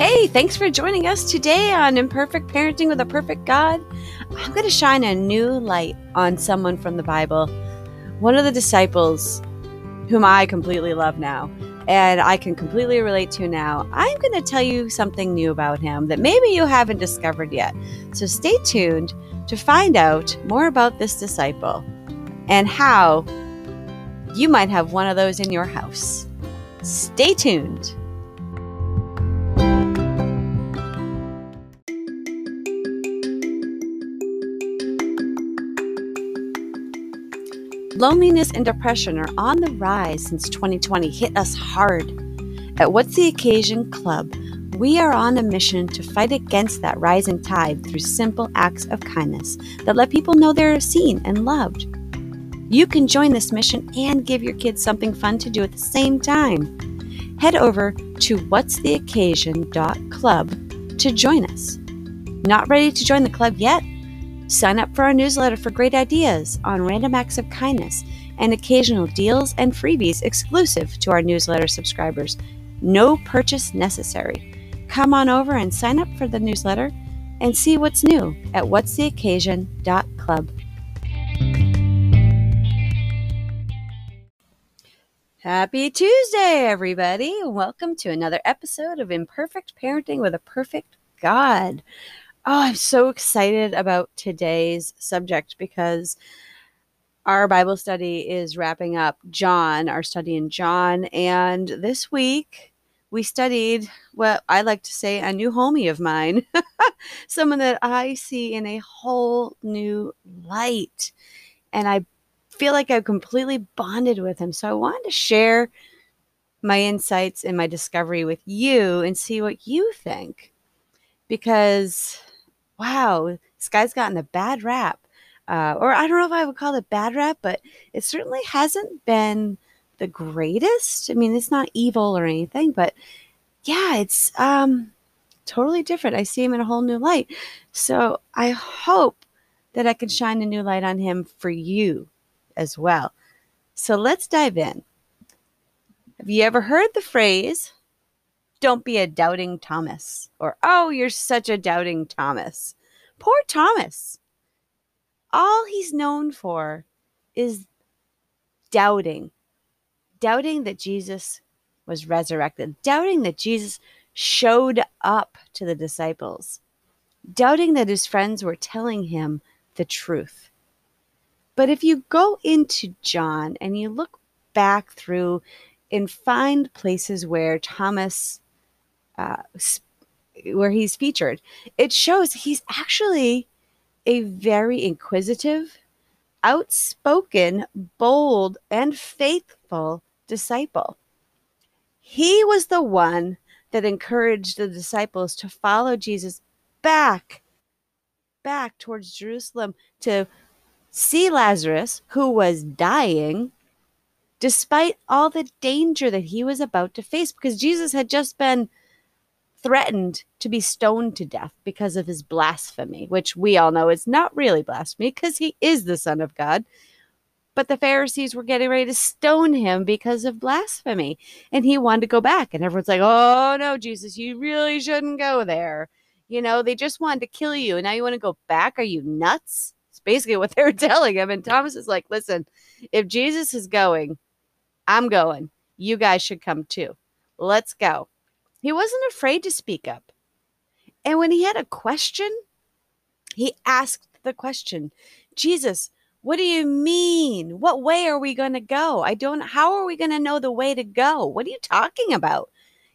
Hey, thanks for joining us today on Imperfect Parenting with a Perfect God. I'm going to shine a new light on someone from the Bible, one of the disciples whom I completely love now and I can completely relate to now. I'm going to tell you something new about him that maybe you haven't discovered yet. So stay tuned to find out more about this disciple and how you might have one of those in your house. Stay tuned. Loneliness and depression are on the rise since 2020 hit us hard. At What's the Occasion Club, we are on a mission to fight against that rising tide through simple acts of kindness that let people know they're seen and loved. You can join this mission and give your kids something fun to do at the same time. Head over to what'stheoccasion.club to join us. Not ready to join the club yet? Sign up for our newsletter for great ideas on random acts of kindness and occasional deals and freebies exclusive to our newsletter subscribers. No purchase necessary. Come on over and sign up for the newsletter and see what's new at what'stheoccasion.club. Happy Tuesday, everybody. Welcome to another episode of Imperfect Parenting with a Perfect God. Oh, I'm so excited about today's subject because our Bible study is wrapping up John, our study in John. And this week we studied what I like to say a new homie of mine, someone that I see in a whole new light. And I feel like I've completely bonded with him. So I wanted to share my insights and my discovery with you and see what you think. Because wow, this guy's gotten a bad rap. Uh, or I don't know if I would call it bad rap, but it certainly hasn't been the greatest. I mean, it's not evil or anything, but yeah, it's um, totally different. I see him in a whole new light. So I hope that I can shine a new light on him for you as well. So let's dive in. Have you ever heard the phrase, don't be a doubting Thomas. Or, oh, you're such a doubting Thomas. Poor Thomas. All he's known for is doubting, doubting that Jesus was resurrected, doubting that Jesus showed up to the disciples, doubting that his friends were telling him the truth. But if you go into John and you look back through and find places where Thomas uh, where he's featured, it shows he's actually a very inquisitive, outspoken, bold, and faithful disciple. He was the one that encouraged the disciples to follow Jesus back, back towards Jerusalem to see Lazarus, who was dying, despite all the danger that he was about to face, because Jesus had just been threatened to be stoned to death because of his blasphemy, which we all know is not really blasphemy because he is the Son of God. But the Pharisees were getting ready to stone him because of blasphemy. And he wanted to go back. And everyone's like, oh, no, Jesus, you really shouldn't go there. You know, they just wanted to kill you. And now you want to go back? Are you nuts? It's basically what they were telling him. And Thomas is like, listen, if Jesus is going, I'm going. You guys should come too. Let's go. He wasn't afraid to speak up. And when he had a question, he asked the question Jesus, what do you mean? What way are we going to go? I don't, how are we going to know the way to go? What are you talking about?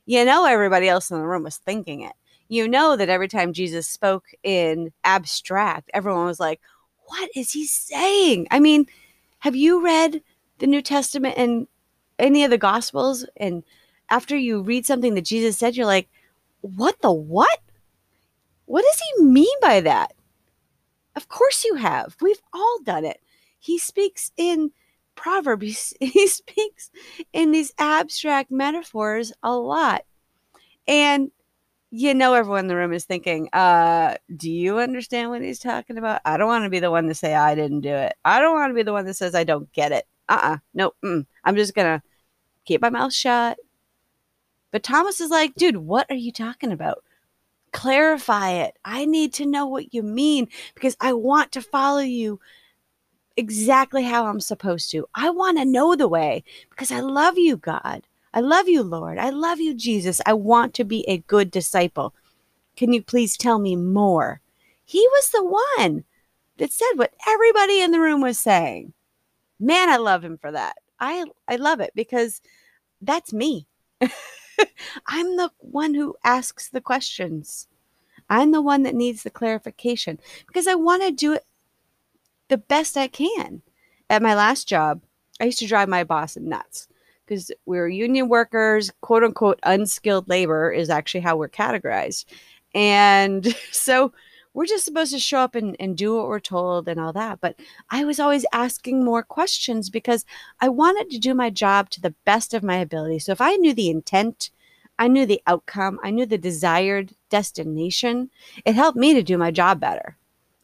You know, everybody else in the room was thinking it. You know that every time Jesus spoke in abstract, everyone was like, what is he saying? I mean, have you read the New Testament and any of the Gospels and after you read something that Jesus said, you're like, what the what? What does he mean by that? Of course you have. We've all done it. He speaks in proverbs, he speaks in these abstract metaphors a lot. And you know everyone in the room is thinking, uh, do you understand what he's talking about? I don't want to be the one to say I didn't do it. I don't want to be the one that says I don't get it. Uh-uh. No, mm. I'm just gonna keep my mouth shut But Thomas is like, dude, what are you talking about? Clarify it. I need to know what you mean because I want to follow you exactly how I'm supposed to. I want to know the way because I love you, God. I love you, Lord. I love you, Jesus. I want to be a good disciple. Can you please tell me more? He was the one that said what everybody in the room was saying. Man, I love him for that. I I love it because that's me. I'm the one who asks the questions. I'm the one that needs the clarification because I want to do it the best I can. At my last job, I used to drive my boss nuts because we're union workers, quote unquote, unskilled labor is actually how we're categorized. And so we're just supposed to show up and, and do what we're told and all that. But I was always asking more questions because I wanted to do my job to the best of my ability. So if I knew the intent, I knew the outcome, I knew the desired destination, it helped me to do my job better.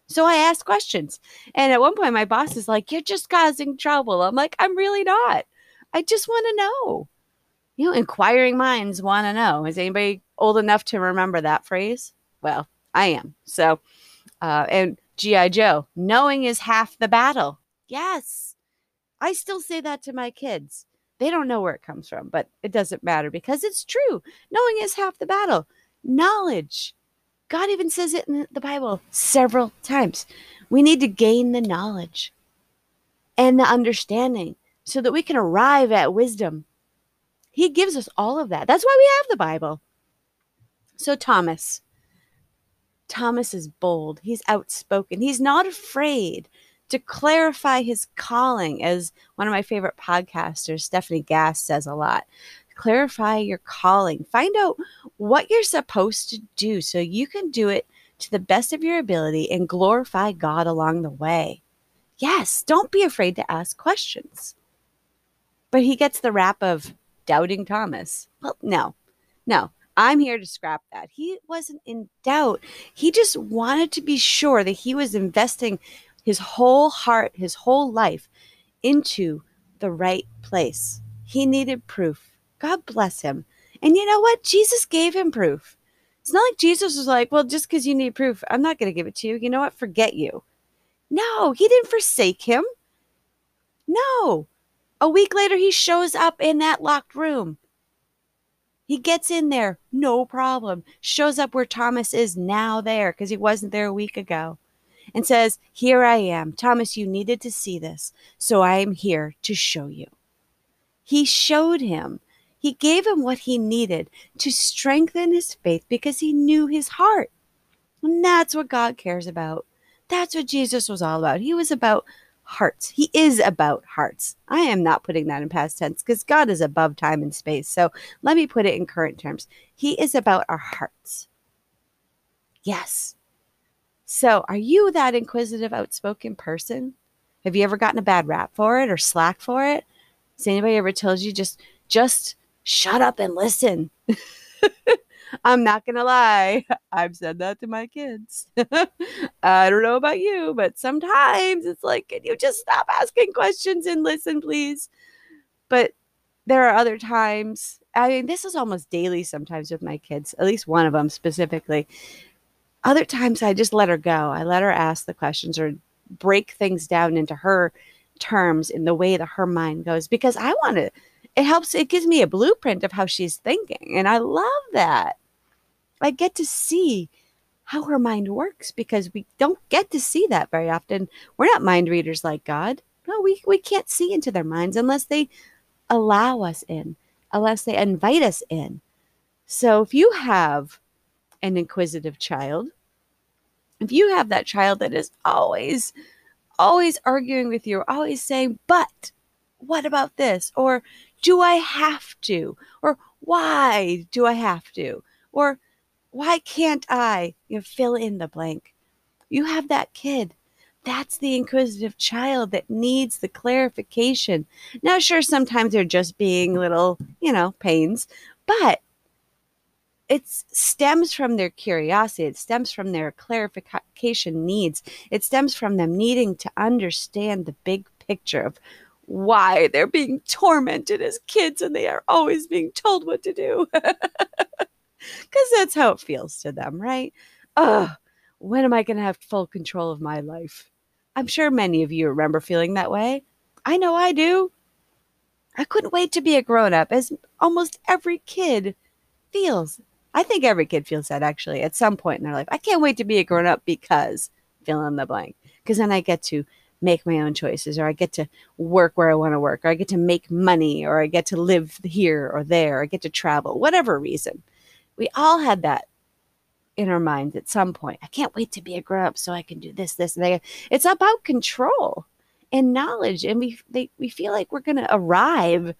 So I asked questions. And at one point, my boss is like, You're just causing trouble. I'm like, I'm really not. I just want to know. You know, inquiring minds want to know. Is anybody old enough to remember that phrase? Well, I am. So, uh, and G.I. Joe, knowing is half the battle. Yes. I still say that to my kids. They don't know where it comes from, but it doesn't matter because it's true. Knowing is half the battle. Knowledge God even says it in the Bible several times. We need to gain the knowledge and the understanding so that we can arrive at wisdom. He gives us all of that. That's why we have the Bible. So, Thomas, Thomas is bold. He's outspoken. He's not afraid to clarify his calling, as one of my favorite podcasters, Stephanie Gass, says a lot clarify your calling. Find out what you're supposed to do so you can do it to the best of your ability and glorify God along the way. Yes, don't be afraid to ask questions. But he gets the rap of doubting Thomas. Well, no, no, I'm here to scrap that. He wasn't in doubt. He just wanted to be sure that he was investing his whole heart, his whole life into the right place. He needed proof. God bless him. And you know what? Jesus gave him proof. It's not like Jesus was like, well, just because you need proof, I'm not going to give it to you. You know what? Forget you. No, he didn't forsake him. No. A week later, he shows up in that locked room. He gets in there, no problem. Shows up where Thomas is now there because he wasn't there a week ago and says, Here I am. Thomas, you needed to see this, so I am here to show you. He showed him he gave him what he needed to strengthen his faith because he knew his heart. And that's what God cares about. That's what Jesus was all about. He was about hearts. He is about hearts. I am not putting that in past tense because God is above time and space. So let me put it in current terms. He is about our hearts. Yes. So are you that inquisitive, outspoken person? Have you ever gotten a bad rap for it or slack for it? Has anybody ever told you just just shut up and listen. I'm not going to lie. I've said that to my kids. I don't know about you, but sometimes it's like, can you just stop asking questions and listen, please? But there are other times, I mean, this is almost daily sometimes with my kids, at least one of them specifically. Other times I just let her go. I let her ask the questions or break things down into her terms in the way that her mind goes because I want to it helps it gives me a blueprint of how she's thinking and i love that i get to see how her mind works because we don't get to see that very often we're not mind readers like god no we, we can't see into their minds unless they allow us in unless they invite us in so if you have an inquisitive child if you have that child that is always always arguing with you always saying but what about this or do I have to? Or why do I have to? Or why can't I? You know, fill in the blank. You have that kid. That's the inquisitive child that needs the clarification. Now, sure, sometimes they're just being little, you know, pains, but it stems from their curiosity. It stems from their clarification needs. It stems from them needing to understand the big picture of why they're being tormented as kids and they are always being told what to do. Because that's how it feels to them, right? Ugh, when am I going to have full control of my life? I'm sure many of you remember feeling that way. I know I do. I couldn't wait to be a grown up, as almost every kid feels. I think every kid feels that actually at some point in their life. I can't wait to be a grown up because fill in the blank. Because then I get to make my own choices or I get to work where I want to work or I get to make money or I get to live here or there or I get to travel, whatever reason. We all had that in our minds at some point. I can't wait to be a grown up so I can do this, this, and that. It's about control and knowledge. And we they, we feel like we're gonna arrive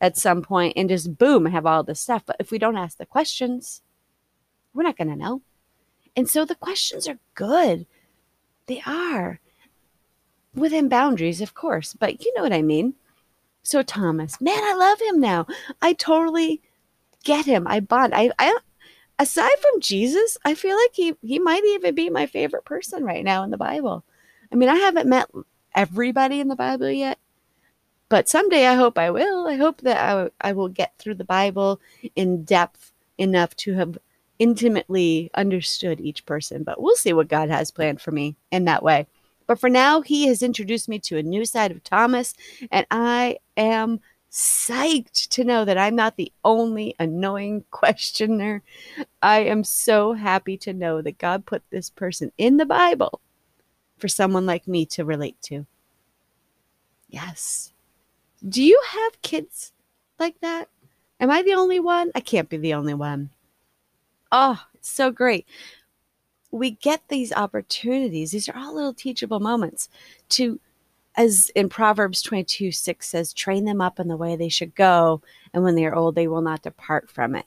at some point and just boom, have all this stuff. But if we don't ask the questions, we're not gonna know. And so the questions are good. They are within boundaries, of course, but you know what I mean. So Thomas, man, I love him now. I totally get him. I bond. I, I aside from Jesus, I feel like he he might even be my favorite person right now in the Bible. I mean, I haven't met everybody in the Bible yet, but someday I hope I will. I hope that I, I will get through the Bible in depth enough to have intimately understood each person. But we'll see what God has planned for me in that way. But for now, he has introduced me to a new side of Thomas, and I am psyched to know that I'm not the only annoying questioner. I am so happy to know that God put this person in the Bible for someone like me to relate to. Yes. Do you have kids like that? Am I the only one? I can't be the only one. Oh, it's so great we get these opportunities. These are all little teachable moments to, as in Proverbs 22 6 says, train them up in the way they should go, and when they are old, they will not depart from it.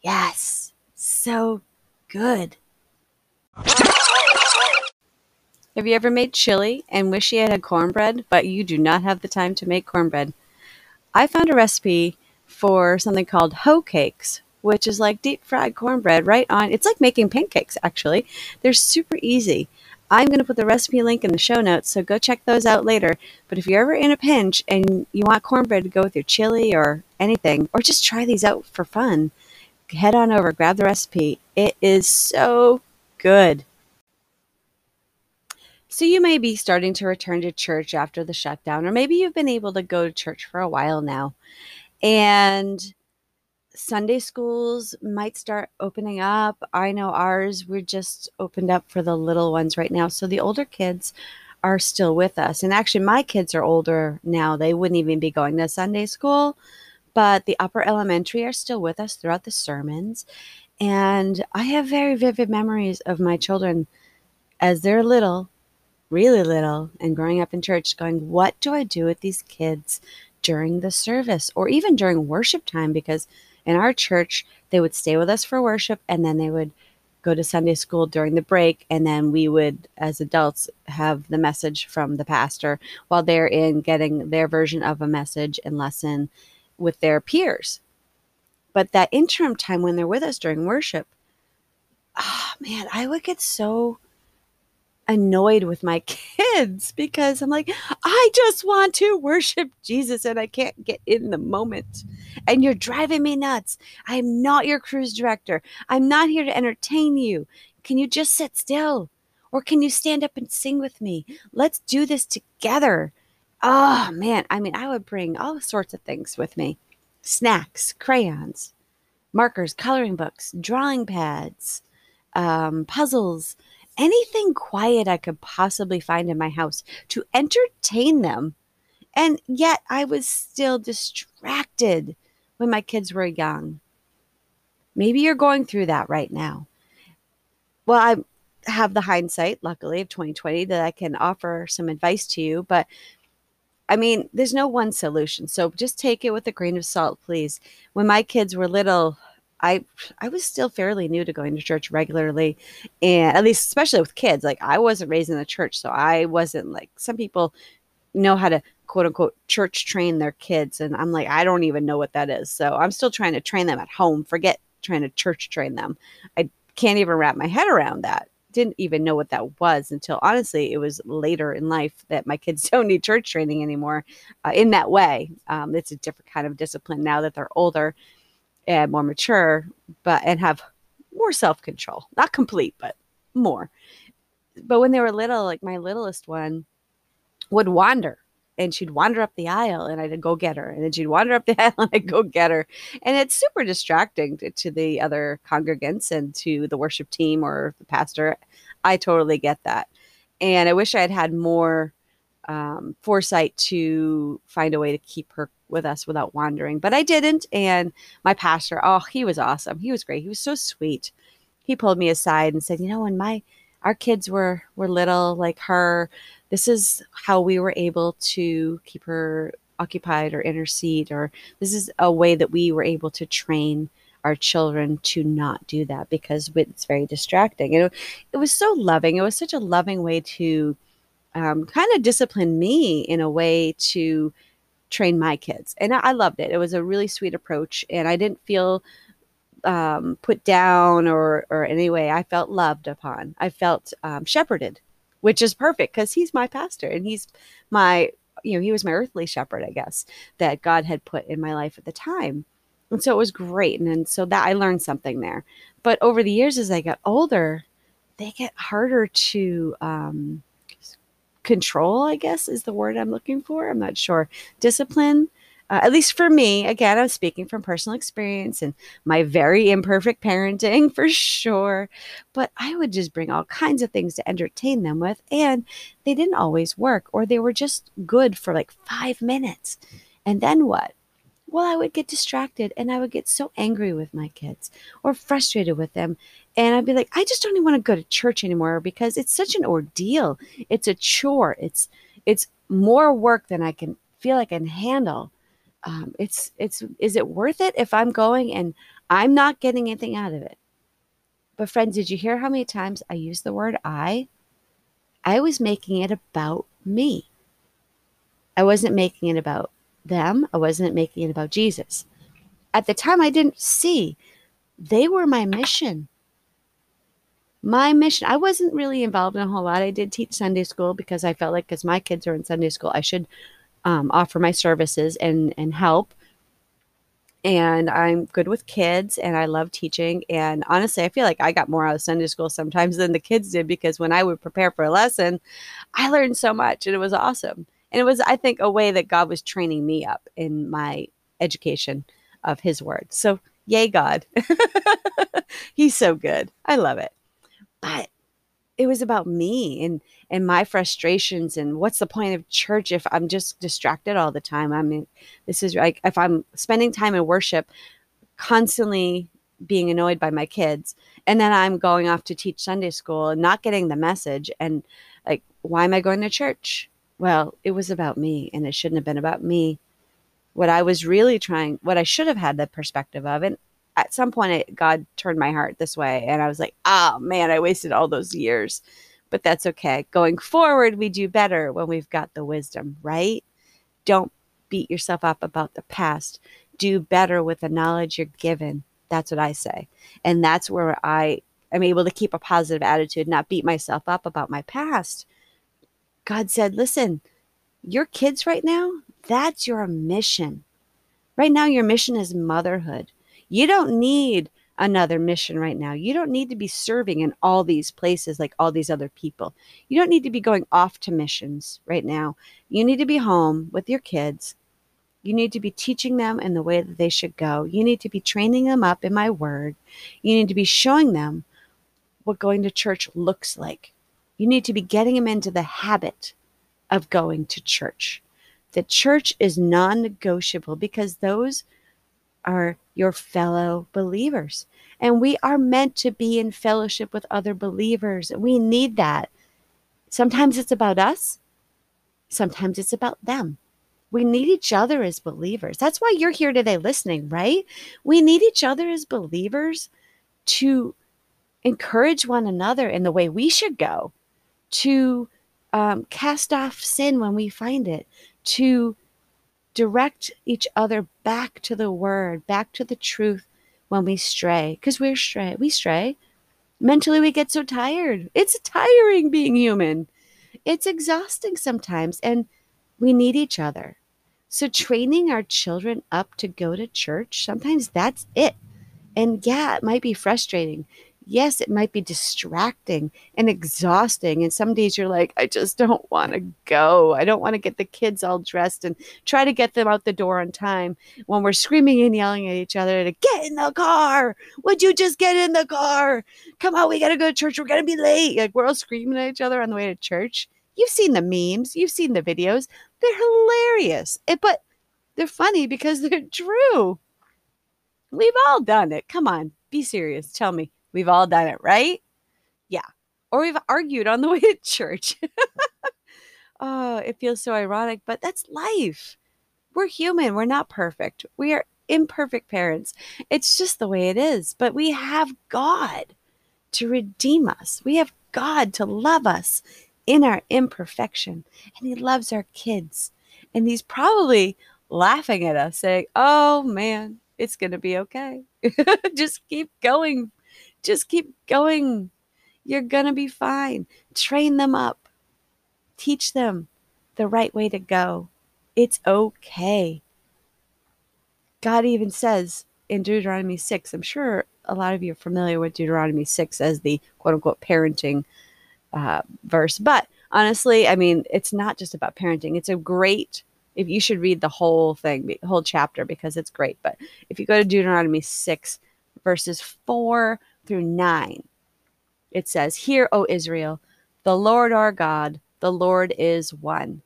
Yes, so good. Have you ever made chili and wish you had had cornbread, but you do not have the time to make cornbread? I found a recipe for something called hoe cakes, which is like deep fried cornbread right on. It's like making pancakes, actually. They're super easy. I'm going to put the recipe link in the show notes, so go check those out later. But if you're ever in a pinch and you want cornbread to go with your chili or anything, or just try these out for fun, head on over, grab the recipe. It is so good. So you may be starting to return to church after the shutdown, or maybe you've been able to go to church for a while now. And Sunday schools might start opening up. I know ours, we're just opened up for the little ones right now. So the older kids are still with us. And actually, my kids are older now. They wouldn't even be going to Sunday school, but the upper elementary are still with us throughout the sermons. And I have very vivid memories of my children as they're little, really little, and growing up in church, going, What do I do with these kids during the service or even during worship time? Because in our church, they would stay with us for worship and then they would go to Sunday school during the break. And then we would, as adults, have the message from the pastor while they're in getting their version of a message and lesson with their peers. But that interim time when they're with us during worship, oh man, I would get so annoyed with my kids because I'm like, I just want to worship Jesus and I can't get in the moment. And you're driving me nuts. I am not your cruise director. I'm not here to entertain you. Can you just sit still? Or can you stand up and sing with me? Let's do this together. Oh man, I mean, I would bring all sorts of things with me snacks, crayons, markers, coloring books, drawing pads, um, puzzles anything quiet I could possibly find in my house to entertain them. And yet I was still distracted when my kids were young. Maybe you're going through that right now. Well, I have the hindsight, luckily, of 2020 that I can offer some advice to you, but I mean, there's no one solution. So just take it with a grain of salt, please. When my kids were little, I I was still fairly new to going to church regularly, and at least especially with kids. Like I wasn't raised in the church, so I wasn't like some people know how to quote unquote church train their kids, and I'm like I don't even know what that is. So I'm still trying to train them at home. Forget trying to church train them. I can't even wrap my head around that. didn't even know what that was until honestly it was later in life that my kids don't need church training anymore uh, in that way. Um, it's a different kind of discipline now that they're older and more mature, but and have more self control. Not complete, but more. But when they were little, like my littlest one would wander and she'd wander up the aisle and I'd go get her. And then she'd wander up the aisle and I'd go get her. And it's super distracting to, to, the other congregants and to the worship team or the pastor. I totally get that. And I wish I had had more um, foresight to find a way to keep her with us without wandering, but I didn't. And my pastor, oh, he was awesome. He was great. He was so sweet. He pulled me aside and said, you know, when my our kids were were little like her this is how we were able to keep her occupied or intercede or this is a way that we were able to train our children to not do that because it's very distracting and it, it was so loving it was such a loving way to um, kind of discipline me in a way to train my kids and I, loved it it was a really sweet approach and i didn't feel um, put down or or any way. I felt loved upon. I felt um, shepherded, which is perfect because he's my pastor and he's my you know he was my earthly shepherd I guess that God had put in my life at the time. And so it was great. And, and so that I learned something there. But over the years, as I got older, they get harder to um, control, I guess is the word I'm looking for. I'm not sure. Discipline uh, at least for me, again, I'm speaking from personal experience and my very imperfect parenting for sure. But I would just bring all kinds of things to entertain them with, and they didn't always work, or they were just good for like five minutes. And then what? Well, I would get distracted and I would get so angry with my kids or frustrated with them. And I'd be like, I just don't even want to go to church anymore because it's such an ordeal. It's a chore. It's it's more work than I can feel like I can handle. Um, it's it's is it worth it if i'm going and i'm not getting anything out of it? But friends did you hear how many times i used the word i i was making it about me. I wasn't making it about them. I wasn't making it about jesus. At the time i didn't see. They were my mission my mission i wasn't really involved in a whole lot i did teach sunday school because i felt like because my kids are in sunday school i should um, offer my services and and help and I'm good with kids and I love teaching. And honestly, I feel like I got more out of Sunday school sometimes than the kids did because when I would prepare for a lesson, I learned so much and it was awesome. And it was, I think, a way that God was training me up in my education of His Word. So, yay, God. He's so good. I love it. But it was about me and and my frustrations and what's the point of church if i'm just distracted all the time? I mean this is like if i'm spending time in worship constantly being annoyed by my kids and then i'm going off to teach sunday school and not getting the message and like why am i going to church? Well it was about me and it shouldn't have been about me. What i was really trying what i should have had the perspective of and at some point it, God turned my heart this way and I was like, "Oh man, I wasted all those years." But that's okay. Going forward, we do better when we've got the wisdom, right? Don't beat yourself up about the past. Do better with the knowledge you're given. That's what I say. And that's where I am able to keep a positive attitude, not beat myself up about my past. God said, "Listen, your kids right now, that's your mission. Right now your mission is motherhood. You don't need another mission right now. You don't need to be serving in all these places like all these other people. You don't need to be going off to missions right now. You need to be home with your kids. You need to be teaching them in the way that they should go. You need to be training them up in my word. You need to be showing them what going to church looks like. You need to be getting them into the habit of going to church. The church is non negotiable because those are your fellow believers. And we are meant to be in fellowship with other believers. We need that. Sometimes it's about us, sometimes it's about them. We need each other as believers. That's why you're here today listening, right? We need each other as believers to encourage one another in the way we should go, to um, cast off sin when we find it, to direct each other back to the word, back to the truth when we stray, because we're stray, we stray. Mentally, we get so tired. It's tiring being human. It's exhausting sometimes, and we need each other. So, training our children up to go to church, sometimes that's it. And yeah, it might be frustrating yes, it might be distracting and exhausting. And some days you're like, I just don't want to go. I don't want to get the kids all dressed and try to get them out the door on time when we're screaming and yelling at each other to get in the car. Would you just get in the car? Come on, we got to go to church. We're going to be late. Like we're all screaming at each other on the way to church. You've seen the memes, you've seen the videos. They're hilarious. It, but they're funny because they're true. We've all done it. Come on, be serious. Tell me. We've all done it, right? Yeah. Or we've argued on the way to church. oh, it feels so ironic, but that's life. We're human. We're not perfect. We are imperfect parents. It's just the way it is. But we have God to redeem us. We have God to love us in our imperfection. And He loves our kids. And He's probably laughing at us, saying, Oh man, it's going to be okay. Just keep going just keep going. You're going to be fine. Train them up, teach them the right way to go. It's okay. God even says in Deuteronomy 6, I'm sure a lot of you are familiar with Deuteronomy 6 as the quote unquote parenting uh, verse. But honestly, I mean, it's not just about parenting. It's a great, if you should read the whole thing, the whole chapter, because it's great. But if you go to Deuteronomy 6, verses 4 through 9, it says, Hear, O Israel, the Lord our God, the Lord is one.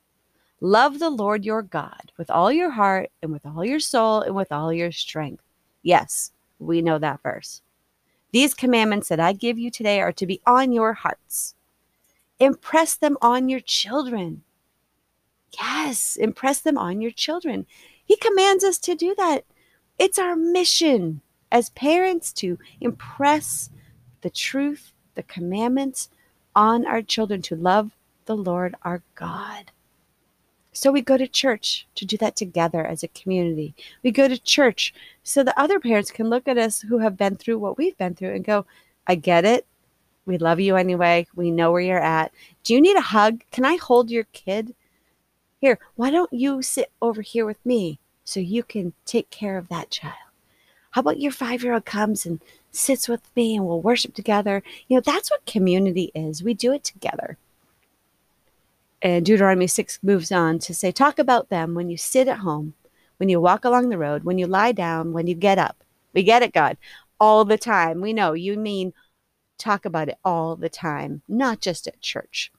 Love the Lord your God with all your heart and with all your soul and with all your strength. Yes, we know that verse. These commandments that I give you today are to be on your hearts. Impress them on your children. Yes, impress them on your children. He commands us to do that. It's our mission as parents to impress the truth, the commandments on our children to love the Lord our God. So we go to church to do that together as a community. We go to church so the other parents can look at us who have been through what we've been through and go, I get it. We love you anyway. We know where you're at. Do you need a hug? Can I hold your kid? Here, why don't you sit over here with me so you can take care of that child? How about your five year old comes and sits with me and we'll worship together? You know, that's what community is. We do it together. And Deuteronomy 6 moves on to say, Talk about them when you sit at home, when you walk along the road, when you lie down, when you get up. We get it, God, all the time. We know you mean talk about it all the time, not just at church.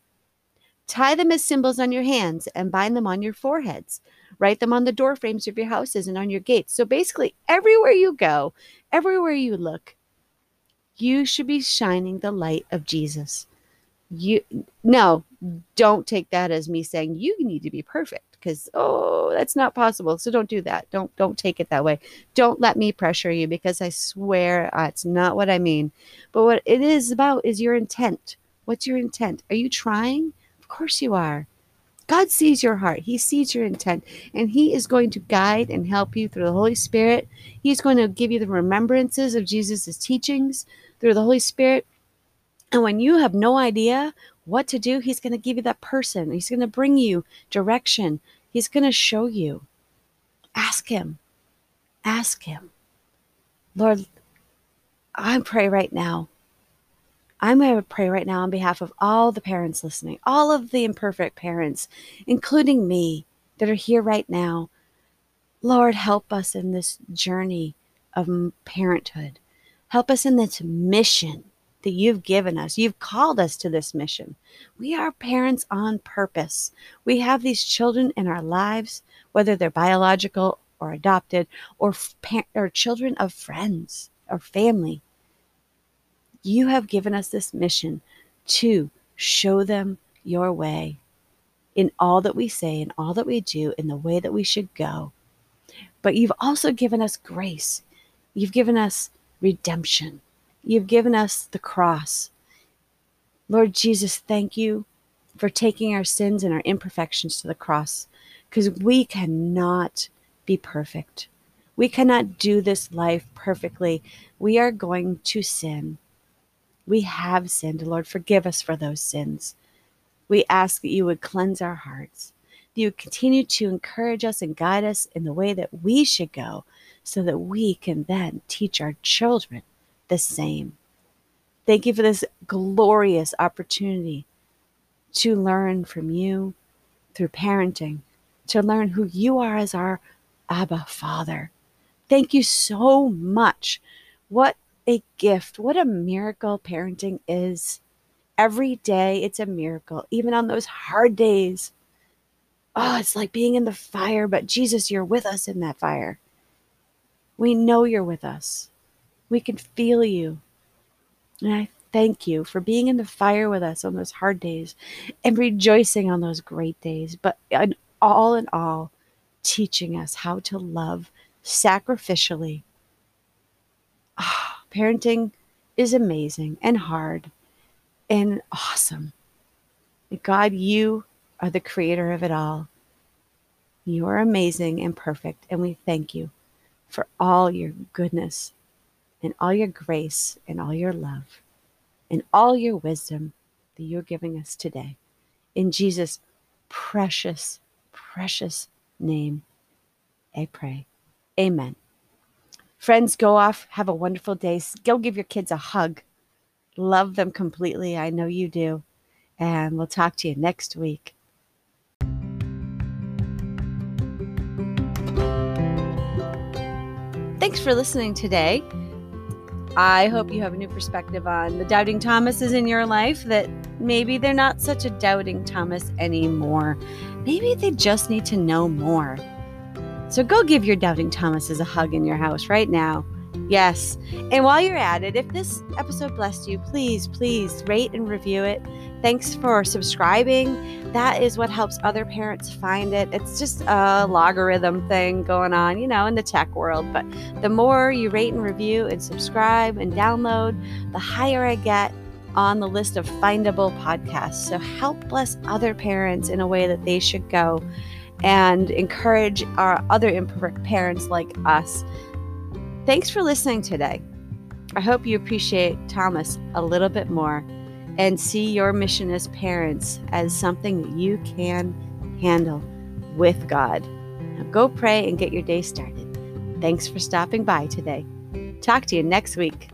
Tie them as symbols on your hands and bind them on your foreheads. Write them on the door frames of your houses and on your gates. So basically, everywhere you go, everywhere you look, you should be shining the light of Jesus. You no, don't take that as me saying you need to be perfect because oh, that's not possible. So don't do that. Don't don't take it that way. Don't let me pressure you because I swear uh, it's not what I mean. But what it is about is your intent. What's your intent? Are you trying? Of course you are. God sees your heart. He sees your intent. And He is going to guide and help you through the Holy Spirit. He's going to give you the remembrances of Jesus' teachings through the Holy Spirit. And when you have no idea what to do, He's going to give you that person. He's going to bring you direction. He's going to show you. Ask Him. Ask Him. Lord, I pray right now I'm going to pray right now on behalf of all the parents listening, all of the imperfect parents, including me that are here right now. Lord, help us in this journey of parenthood. Help us in this mission that you've given us. You've called us to this mission. We are parents on purpose. We have these children in our lives, whether they're biological or adopted or, or children of friends or family. You have given us this mission to show them your way in all that we say, in all that we do, in the way that we should go. But you've also given us grace. You've given us redemption. You've given us the cross. Lord Jesus, thank you for taking our sins and our imperfections to the cross because we cannot be perfect. We cannot do this life perfectly. We are going to sin. We have sinned. Lord, forgive us for those sins. We ask that you would cleanse our hearts, that you would continue to encourage us and guide us in the way that we should go so that we can then teach our children the same. Thank you for this glorious opportunity to learn from you through parenting, to learn who you are as our Abba Father. Thank you so much. What a gift. What a miracle parenting is. Every day it's a miracle, even on those hard days. Oh, it's like being in the fire, but Jesus, you're with us in that fire. We know you're with us. We can feel you. And I thank you for being in the fire with us on those hard days and rejoicing on those great days. But in all in all, teaching us how to love sacrificially. Oh, parenting is amazing and hard and awesome. God, you are the creator of it all. You are amazing and perfect, and we thank you for all your goodness and all your grace and all your love and all your wisdom that you're giving us today. In Jesus' precious, precious name, I pray. Amen. Friends, go off. Have a wonderful day. Go give your kids a hug. Love them completely. I know you do. And we'll talk to you next week. Thanks for listening today. I hope you have a new perspective on the doubting Thomases in your life that maybe they're not such a doubting Thomas anymore. Maybe they just need to know more. So go give your doubting Thomases a hug in your house right now. Yes. And while you're at it, if this episode blessed you, please, please rate and review it. Thanks for subscribing. That is what helps other parents find it. It's just a logarithm thing going on, you know, in the tech world. But the more you rate and review and subscribe and download, the higher I get on the list of findable podcasts. So help bless other parents in a way that they should go and encourage our other imperfect parents like us. Thanks for listening today. I hope you appreciate Thomas a little bit more and see your mission as parents as something that you can handle with God. Now go pray and get your day started. Thanks for stopping by today. Talk to you next week.